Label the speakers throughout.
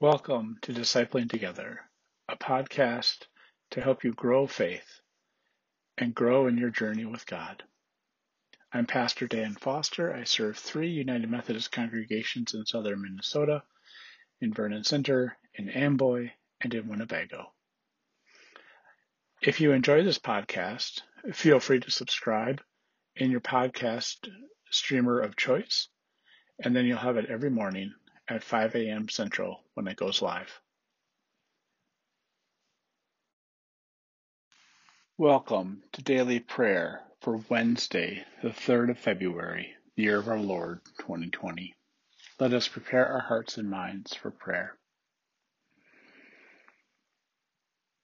Speaker 1: Welcome to Discipling Together, a podcast to help you grow faith and grow in your journey with God. I'm Pastor Dan Foster. I serve three United Methodist congregations in southern Minnesota, in Vernon Center, in Amboy, and in Winnebago. If you enjoy this podcast, feel free to subscribe in your podcast streamer of choice, and then you'll have it every morning at 5 a.m. Central when it goes live. Welcome to daily prayer for Wednesday, the 3rd of February, the year of our Lord 2020. Let us prepare our hearts and minds for prayer.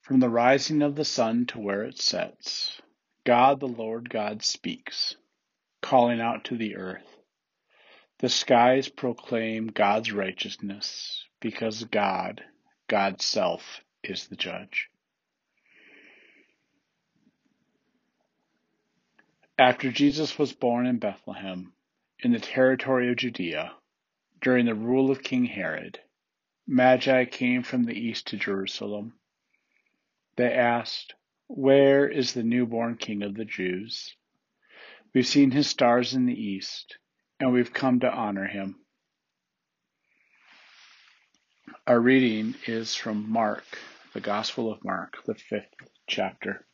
Speaker 1: From the rising of the sun to where it sets, God the Lord God speaks, calling out to the earth the skies proclaim God's righteousness because God, God's self, is the judge. After Jesus was born in Bethlehem, in the territory of Judea, during the rule of King Herod, Magi came from the east to Jerusalem. They asked, Where is the newborn King of the Jews? We've seen his stars in the east and we've come to honor him. Our reading is from Mark, the Gospel of Mark, the fifth chapter.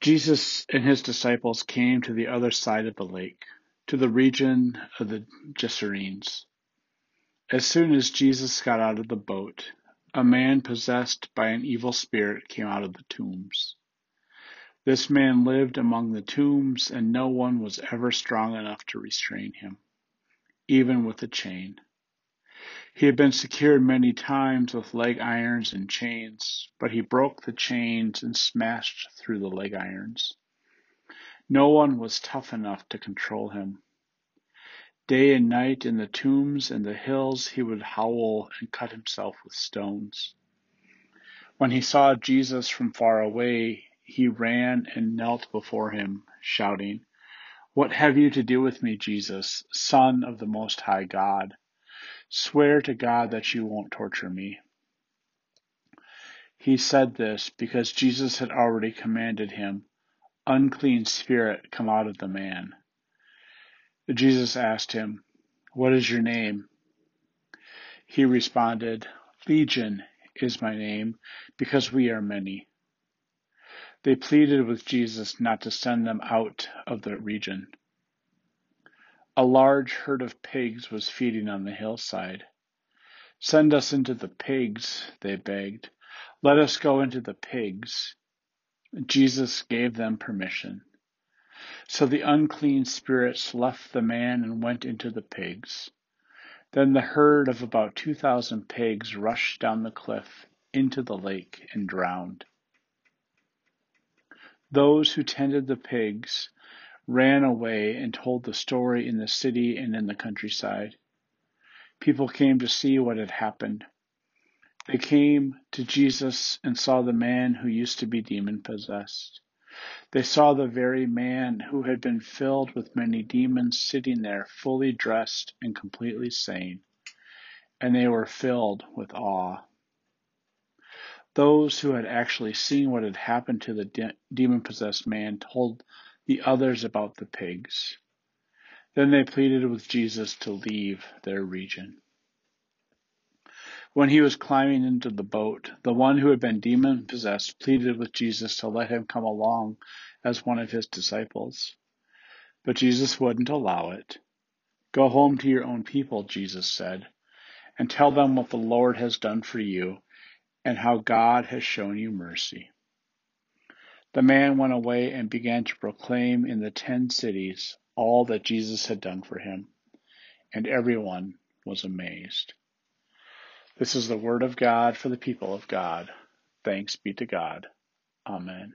Speaker 1: Jesus and his disciples came to the other side of the lake, to the region of the Gerasenes. As soon as Jesus got out of the boat, a man possessed by an evil spirit came out of the tombs. This man lived among the tombs, and no one was ever strong enough to restrain him, even with a chain. He had been secured many times with leg irons and chains, but he broke the chains and smashed through the leg irons. No one was tough enough to control him. Day and night in the tombs and the hills he would howl and cut himself with stones. When he saw Jesus from far away, he ran and knelt before him, shouting, What have you to do with me, Jesus, Son of the Most High God? Swear to God that you won't torture me. He said this because Jesus had already commanded him, Unclean spirit, come out of the man. Jesus asked him, What is your name? He responded, Legion is my name, because we are many. They pleaded with Jesus not to send them out of the region. A large herd of pigs was feeding on the hillside. Send us into the pigs, they begged. Let us go into the pigs. Jesus gave them permission. So the unclean spirits left the man and went into the pigs. Then the herd of about 2,000 pigs rushed down the cliff into the lake and drowned. Those who tended the pigs ran away and told the story in the city and in the countryside. People came to see what had happened. They came to Jesus and saw the man who used to be demon possessed. They saw the very man who had been filled with many demons sitting there fully dressed and completely sane, and they were filled with awe. Those who had actually seen what had happened to the de- demon possessed man told the others about the pigs. Then they pleaded with Jesus to leave their region. When he was climbing into the boat, the one who had been demon possessed pleaded with Jesus to let him come along as one of his disciples. But Jesus wouldn't allow it. Go home to your own people, Jesus said, and tell them what the Lord has done for you and how God has shown you mercy. The man went away and began to proclaim in the ten cities all that Jesus had done for him, and everyone was amazed. This is the word of God for the people of God. Thanks be to God. Amen.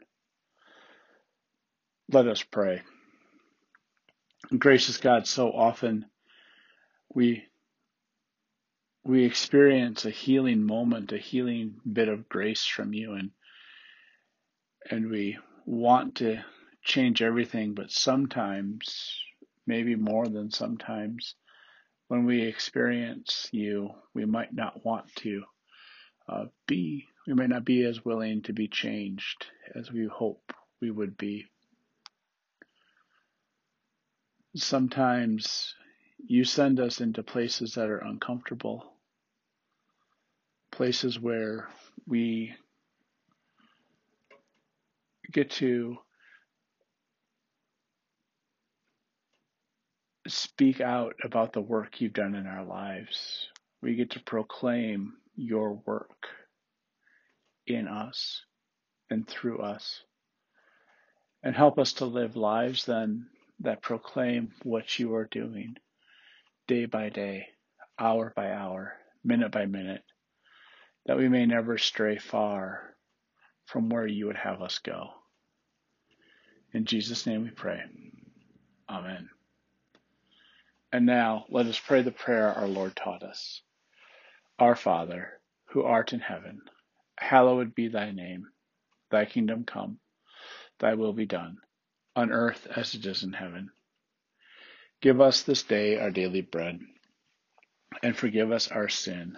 Speaker 1: Let us pray. Gracious God, so often we we experience a healing moment, a healing bit of grace from you and and we want to change everything, but sometimes, maybe more than sometimes, when we experience you, we might not want to uh, be, we might not be as willing to be changed as we hope we would be. Sometimes you send us into places that are uncomfortable, places where we get to speak out about the work you've done in our lives. We get to proclaim your work in us and through us. And help us to live lives then that proclaim what you are doing day by day, hour by hour, minute by minute, that we may never stray far from where you would have us go. In Jesus' name we pray. Amen. And now let us pray the prayer our Lord taught us. Our Father, who art in heaven, hallowed be thy name. Thy kingdom come, thy will be done, on earth as it is in heaven. Give us this day our daily bread, and forgive us our sin,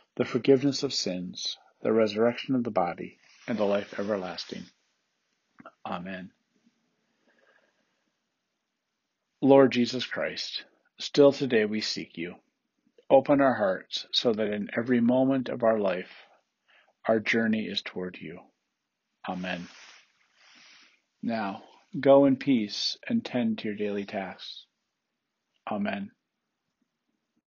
Speaker 1: the forgiveness of sins, the resurrection of the body, and the life everlasting. Amen. Lord Jesus Christ, still today we seek you. Open our hearts so that in every moment of our life, our journey is toward you. Amen. Now, go in peace and tend to your daily tasks. Amen.